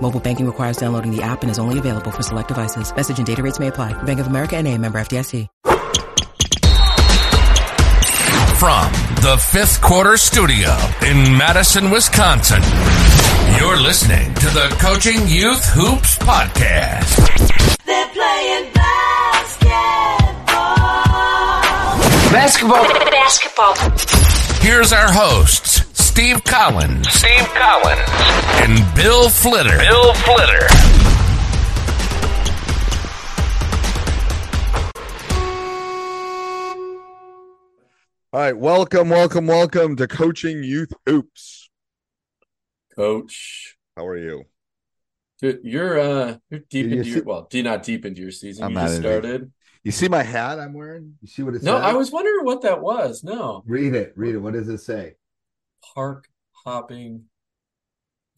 Mobile banking requires downloading the app and is only available for select devices. Message and data rates may apply. Bank of America and a member FDIC. From the fifth quarter studio in Madison, Wisconsin, you're listening to the Coaching Youth Hoops Podcast. They're playing Basketball. basketball. Basketball. Here's our hosts, Steve Collins Steve Collins. and Bill Flitter. Bill Flitter. All right, welcome, welcome, welcome to Coaching Youth Hoops. Coach, How are you? dude, you're uh you're deep Did you into your well, do not deep into your season. I'm you just into- started. You see my hat I'm wearing? You see what it No, says? No, I was wondering what that was. No, Read it. Read it. What does it say? Park hopping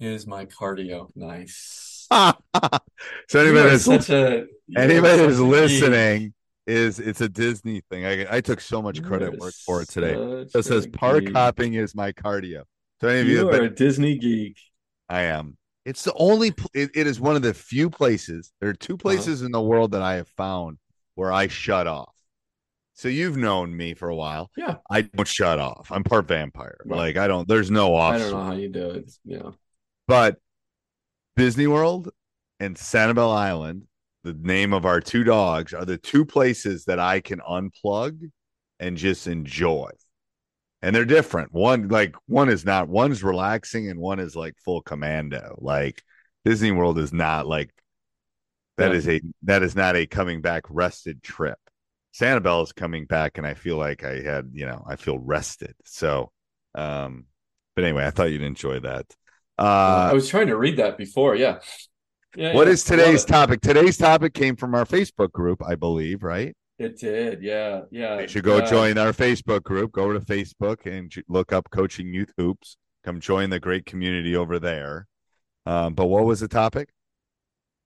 is my cardio. Nice. so anybody that's such a anybody such that's a geek. listening is it's a Disney thing. I I took so much credit work for it today. such It says park geek. hopping is my cardio. So any of you, You are been- a Disney geek. I am. It's the only. It, it is one of the few places. There are two Uh-huh. places in the world that I have found where I shut off. So you've known me for a while. Yeah. I don't shut off. I'm part vampire. Right. Like I don't. There's no off. I don't know how you do it. Yeah. But Disney World and Sanibel Island, the name of our two dogs, are the two places that I can unplug and just enjoy. And they're different. One like one is not one's relaxing and one is like full commando. Like Disney World is not like that Yeah. is a that is not a coming back rested trip. Sanibel is coming back and I feel like I had, you know, I feel rested. So um but anyway, I thought you'd enjoy that. Uh, I was trying to read that before. Yeah. Yeah. what yeah. is today's topic? Today's topic came from our Facebook group, I believe, right? It did. Yeah. Yeah. You should go Uh, join our Facebook group. Go over to Facebook and look up Coaching Youth Hoops. Come join the great community over there. Um, but what was the topic?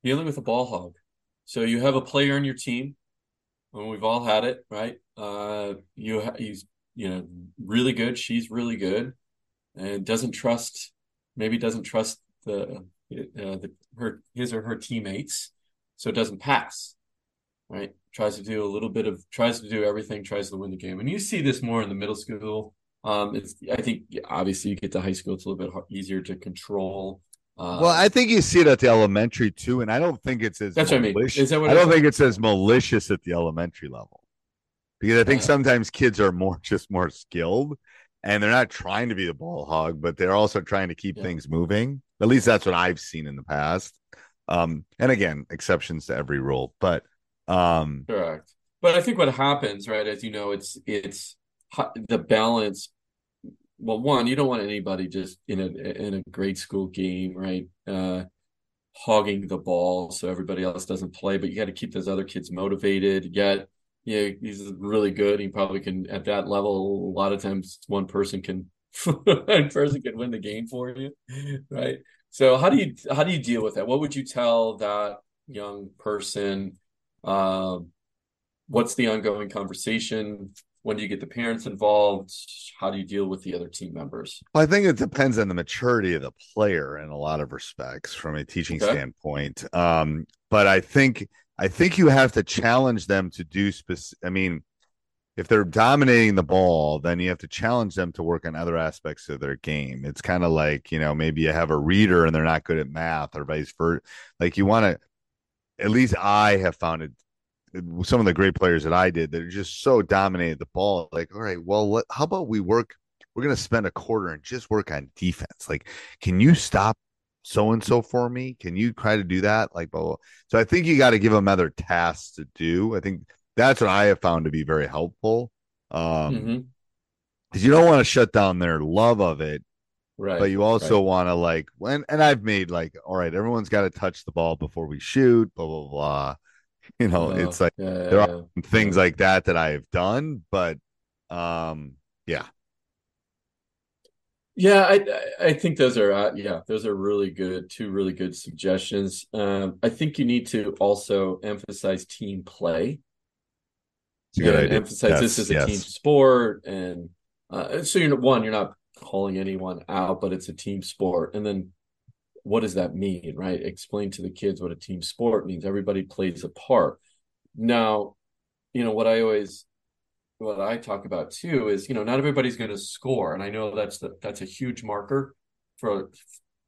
dealing with a ball hog. So you have a player on your team, we've all had it, right? Uh, you he's you know really good, she's really good, and doesn't trust, maybe doesn't trust the uh, the her his or her teammates, so it doesn't pass, right? Tries to do a little bit of tries to do everything, tries to win the game, and you see this more in the middle school. Um, it's I think obviously you get to high school, it's a little bit easier to control. Uh, well, I think you see it at the elementary too, and I don't think it's as That's what I mean. malicious. Is that what I don't think it's as malicious at the elementary level because I think sometimes kids are more just more skilled, and they're not trying to be the ball hog, but they're also trying to keep Yeah. things moving. At least that's what I've seen in the past. Um, and again, exceptions to every rule, but um, Correct. But I think what happens, right, as you know, it's it's the balance. Well, one, you don't want anybody just in a in a grade school game, right, uh, hogging the ball so everybody else doesn't play. But you got to keep those other kids motivated. Yet, yeah, he's really good. He probably can at that level. A lot of times, one person can one person can win the game for you, right? So how do you how do you deal with that? What would you tell that young person? Um, what's the ongoing conversation? When do you get the parents involved? How do you deal with the other team members? well, I think it depends on the maturity of the player in a lot of respects from a teaching Okay. standpoint. Um, but I think I think you have to challenge them to do specific. I mean, if they're dominating the ball, then you have to challenge them to work on other aspects of their game. It's kind of like you know maybe you have a reader and they're not good at math or vice versa. Like you want to. At least I have found it some of the great players that I did that are just so dominated the ball. Like, all right, well, let, how about we work? We're going to spend a quarter and just work on defense. Like, can you stop so and so for me? Can you try to do that? Like, blah, blah. so I think you got to give them other tasks to do. I think that's what I have found to be very helpful. Um, hmm because you don't want to shut down their love of it, Right. but you also right. want to like when and I've made like, all right, everyone's got to touch the ball before we shoot, blah blah blah. You know, Oh, it's like yeah, yeah, there yeah. are things like that that I have done, but um, yeah, Yeah, I I think those are uh, yeah, those are really good, two really good suggestions. Um, I think you need to also emphasize team play it's a good idea. emphasize this is a team sport, and uh, so you're one, you're not calling anyone out, but it's a team sport. And then what does that mean, right? Explain to the kids what a team sport means. Everybody plays a part. Now, you know what I always what I talk about too is, you know, not everybody's going to score, and I know that's the that's a huge marker for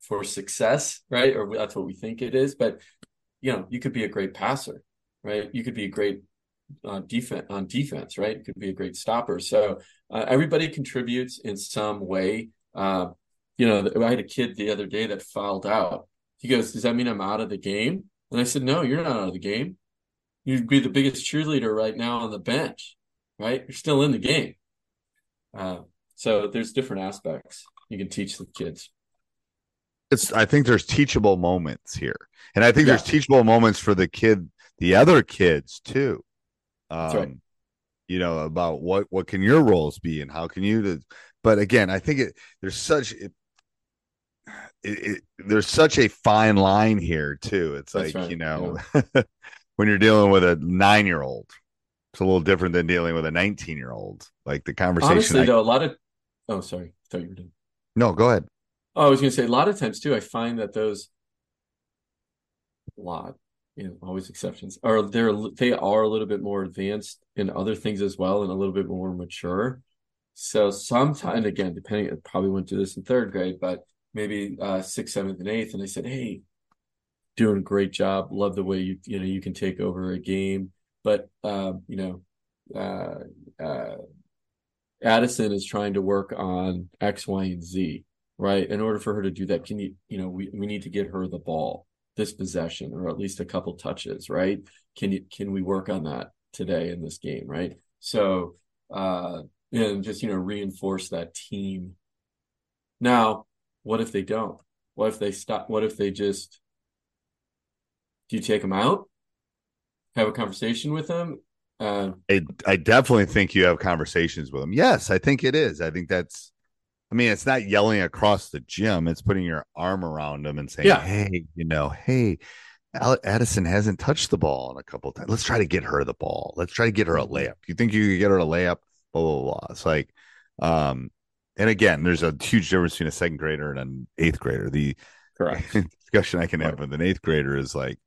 for success, right? Or that's what we think it is. But you know, you could be a great passer, right? You could be a great uh, defense on defense, right? You could be a great stopper. So uh, everybody contributes in some way. Uh, you know, I had a kid the other day that fouled out. He goes, "Does that mean I'm out of the game?" And I said, "No, you're not out of the game. You'd be the biggest cheerleader right now on the bench, right? You're still in the game." Uh, so there's different aspects you can teach the kids. It's I think there's teachable moments here, and I think Yeah. there's teachable moments for the kid, the other kids too. Um, right. You know about what what can your roles be and how can you? But again, I think it there's such it, it, it there's such a fine line here too. It's That's like right, you know when you're dealing with a nine year old, it's a little different than dealing with a 19 year old. Like the conversation. Honestly, I- though, a lot of oh, sorry, I thought you were done. no, go ahead. Oh, I was going to say a lot of times too. I find that those a lot, you know, always exceptions are they're they are a little bit more advanced in other things as well, and a little bit more mature. So sometimes, again, depending, I probably went through this in third grade, but maybe uh, sixth, seventh, and eighth, and they said, "Hey, doing a great job. Love the way you you know you can take over a game." But um, you know, uh, uh, Addison is trying to work on X, Y, and Z, right? In order for her to do that, can you, you know, we, we need to get her the ball, this possession, or at least a couple touches, right? Can you can we work on that today in this game, right? So uh and just you know reinforce that team. Now, what if they don't? What if they stop? What if they just do you take them out? Have a conversation with them? Uh, I, I definitely think you have conversations with them. Yes, I think it is. I think that's. I mean, it's not yelling across the gym. It's putting your arm around them and saying, Yeah. "Hey, you know, hey, Addison hasn't touched the ball in a couple of times. Let's try to get her the ball. Let's try to get her a layup. You think you could get her a layup? Blah blah blah. It's like, um, and again, there's a huge difference between a second grader and an eighth grader. The correct. discussion I can have Right. with an eighth grader is like,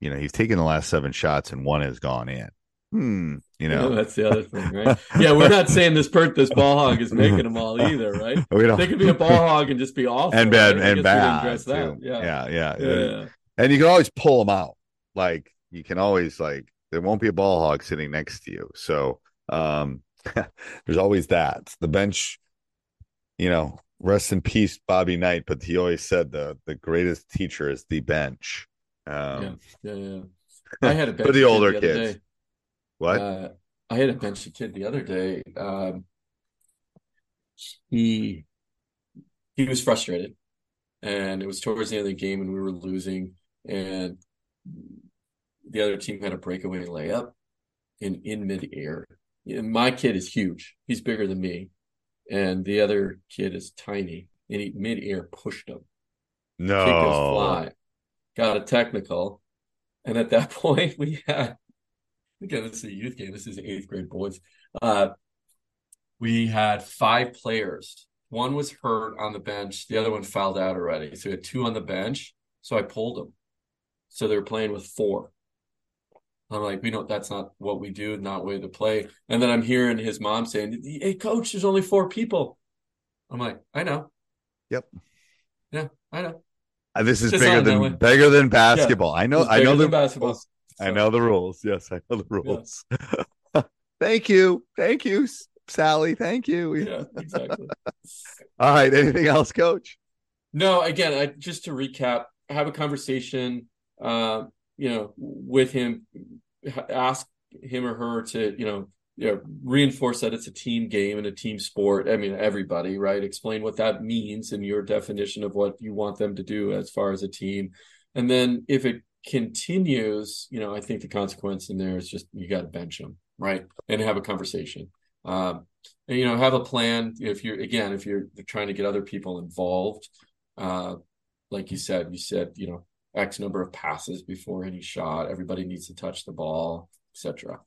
you know, he's taken the last seven shots and one has gone in. Hmm, you know, that's the other thing, right? Yeah, we're not saying this per this ball hog is making them all either, right? we don't. They could be a ball hog and just be awful, and bad right? And guess we didn't bad too. Yeah. yeah, yeah, Yeah, yeah. And you can always pull them out. Like you can always like there won't be a ball hog sitting next to you. So um there's always that. The bench, you know, rest in peace, Bobby Knight, but he always said the the greatest teacher is the bench. Um Yeah, yeah, yeah. I had a bench For the kid older other kids. day. what? Uh, I had a bench kid the other day. Um, he he was frustrated, and it was towards the end of the game, and we were losing, and the other team had a breakaway layup in in midair. And my kid is huge; he's bigger than me, and the other kid is tiny, and he midair pushed him. No. fly, got a technical, and at that point we had again this is a youth game. This is eighth grade boys. Uh, we had five players. One was hurt on the bench. The other one fouled out already. So we had two on the bench. So I pulled them. So they were playing with four. I'm like, we don't. That's not what we do. Not way to play. And then I'm hearing his mom saying, "Hey, coach, there's only four people." I'm like, I know. Yep. Yeah, I know. Uh, This is It's bigger not that way. than bigger than basketball. I know I know the basketball. I know the rules. Yes, I know the rules. Thank you. Thank you, Sally. Thank you. Yeah, exactly. All right. Anything else, coach? No, again, I, just to recap, have a conversation, uh, you know, with him, ask him or her to, you know, you know, reinforce that it's a team game and a team sport. I mean, everybody, right? Explain what that means and your definition of what you want them to do as far as a team. And then if it continues, you know, I think the consequence in there is just you got to bench them, right? And have a conversation. Um, and, you know, have a plan. If you're again, if you're trying to get other people involved, uh, like you said, you said, you know, X number of passes before any shot. Everybody needs to touch the ball, etc.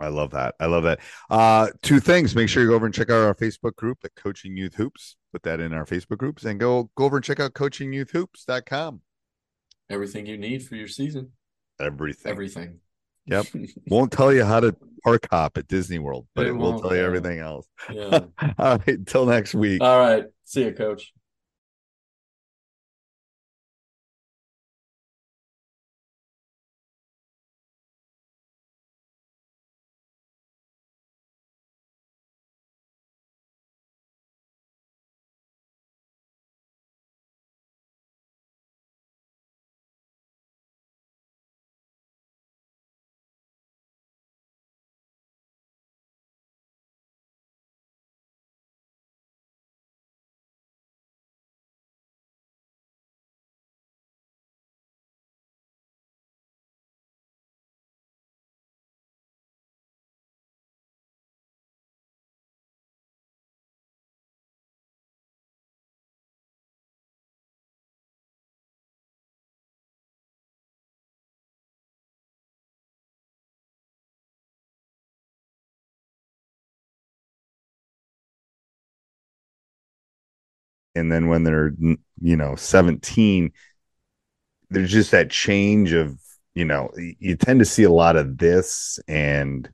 I love that. I love that. Uh, two things. Make sure you go over and check out our Facebook group at Coaching Youth Hoops. Put that in our Facebook groups and go go over and check out coachingyouthhoops.com. Everything you need for your season. Everything. Everything. Yep. Won't tell you how to park hop at Disney World, but It it, will tell you everything else. yeah. All right. Until next week. All right. See you, coach. And then when they're you know 17 there's just that change of you know you tend to see a lot of this and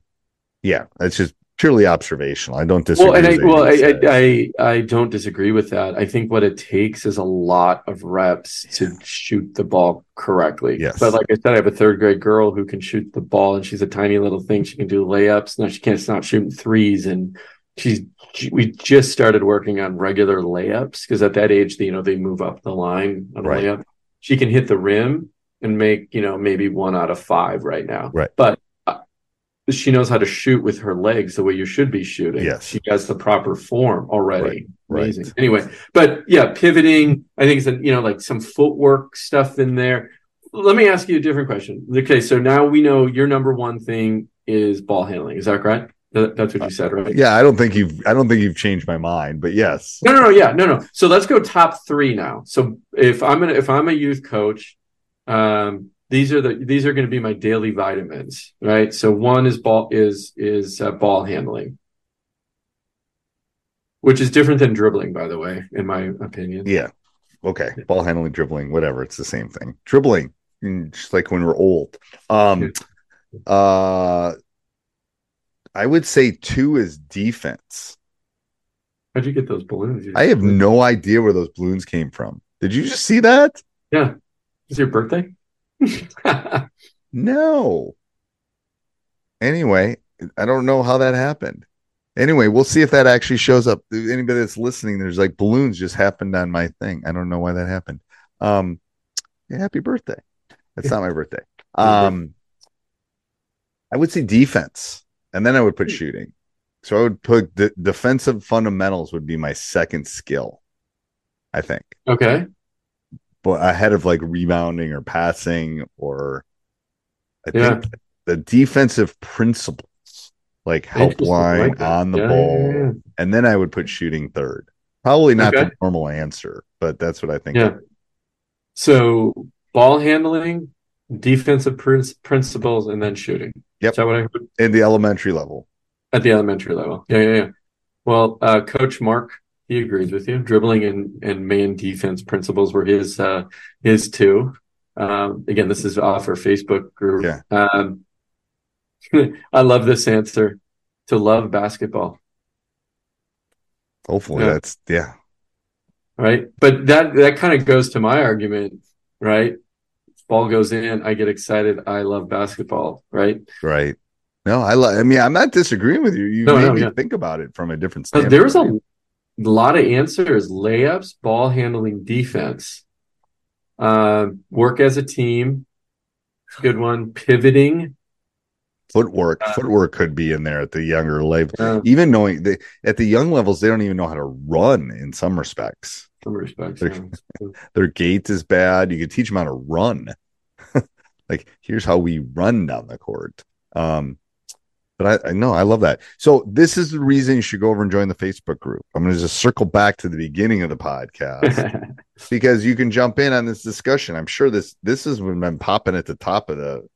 yeah that's just purely observational i don't disagree Well, and I with well, I, anything you said. I I I don't disagree with that. I think what it takes is a lot of reps to shoot the ball correctly. Yes. But like I said, I have a third grade girl who can shoot the ball, and she's a tiny little thing. She can do layups. Now she can't. stop shooting threes, and she's. she- We just started working on regular layups because at that age, you know, they move up the line on Right. layup. She can hit the rim and make you know maybe one out of five right now. Right. But uh, she knows how to shoot with her legs the way you should be shooting. Yes. She has the proper form already. Right, Amazing. right. Anyway, but yeah, pivoting, I think it's a, you know, like some footwork stuff in there. Let me ask you a different question. Okay, so now we know your number one thing is ball handling. Is that correct? That- That's what you said, right? yeah i don't think you've i don't think you've changed my mind but yes No, no, no, yeah, no, no. So let's go top three now. So if I'm gonna if I'm a youth coach, um, these are the these are going to be my daily vitamins, right? So one is ball is is uh, ball handling, which is different than dribbling, by the way, in my opinion. yeah okay ball handling dribbling whatever it's the same thing dribbling mm, just like when we're old um uh i would say two is defense How'd you get those balloons? I have no idea where those balloons came from. Did you just see that? Yeah, it's your birthday. No. Anyway, I don't know how that happened. Anyway, we'll see if that actually shows up. Anybody that's listening, there's like balloons just happened on my thing. I don't know why that happened. Um, yeah, happy birthday. That's not my birthday. Um, I would say defense, and then I would put hmm. shooting. So I would put the defensive fundamentals would be my second skill. I think. okay. but ahead of like rebounding or passing or I Yeah. think the defensive principles like help. Line like on the Yeah, ball yeah. and then I would put shooting third. Probably not Okay. the normal answer, but that's what I think. Yeah. So ball handling, defensive prin- principles, and then shooting. Yep. Is that what I heard? In the elementary level. At the elementary level. Yeah, yeah, yeah. Well, uh, Coach Mark, he agrees with you. Dribbling and, and man defense principles were his uh, his two. Um, again, this is off our Facebook group. Yeah. Um, I love this answer. To love basketball, Hopefully Yeah. that's yeah. right? But that that kind of goes to my argument, right? Ball goes in, I get excited. I love basketball, right? Right. No, I love. I mean, I'm not disagreeing with you. You No, made no, me yeah. think about it from a different Uh, standpoint. There's a lot of answers: layups, ball handling, defense, uh, work as a team. Good one. Pivoting. footwork. footwork could be in there at the younger level. Uh, Even knowing they, at the young levels, they don't even know how to run in some respects. some respects. They're- yeah. Their gait is bad. You could teach them how to run. Like here's how we run down the court. Um, but I, I know I love that. So this is the reason you should go over and join the Facebook group. I'm going to just circle back to the beginning of the podcast because you can jump in on this discussion. I'm sure this this has been popping at the top of the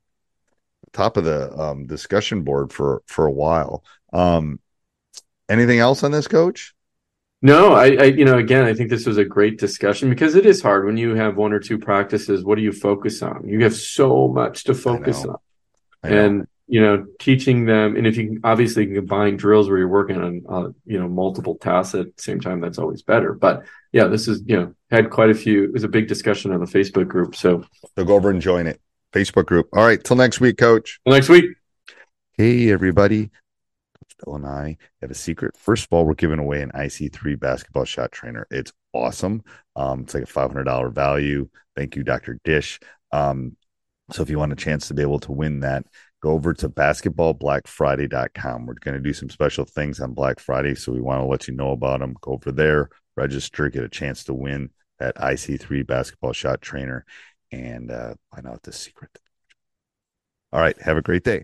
top of the um, discussion board for for a while. Um, anything else on this, Coach? No, I, I, you know, again, I think this was a great discussion because it is hard when you have one or two practices. What do you focus on? You have so much to focus on, and you know, teaching them. And if you can, obviously you can combine drills where you're working on, uh, you know, multiple tasks at the same time, that's always better. But yeah, this is, you know, had quite a few. It was a big discussion on the Facebook group. So so go over and join it. Facebook group. All right, till next week, Coach. well, next week. Hey, everybody. Coach Bill and I have a secret. First of all, we're giving away an IC3 basketball shot trainer. It's awesome. Um, it's like a $500 value. Thank you, Dr. Dish. Um, so if you want a chance to be able to win that, go over to basketballblackfriday.com. We're going to do some special things on Black Friday. So we want to let you know about them. Go over there, register, get a chance to win that IC3 basketball shot trainer and uh, find out the secret. All right. Have a great day.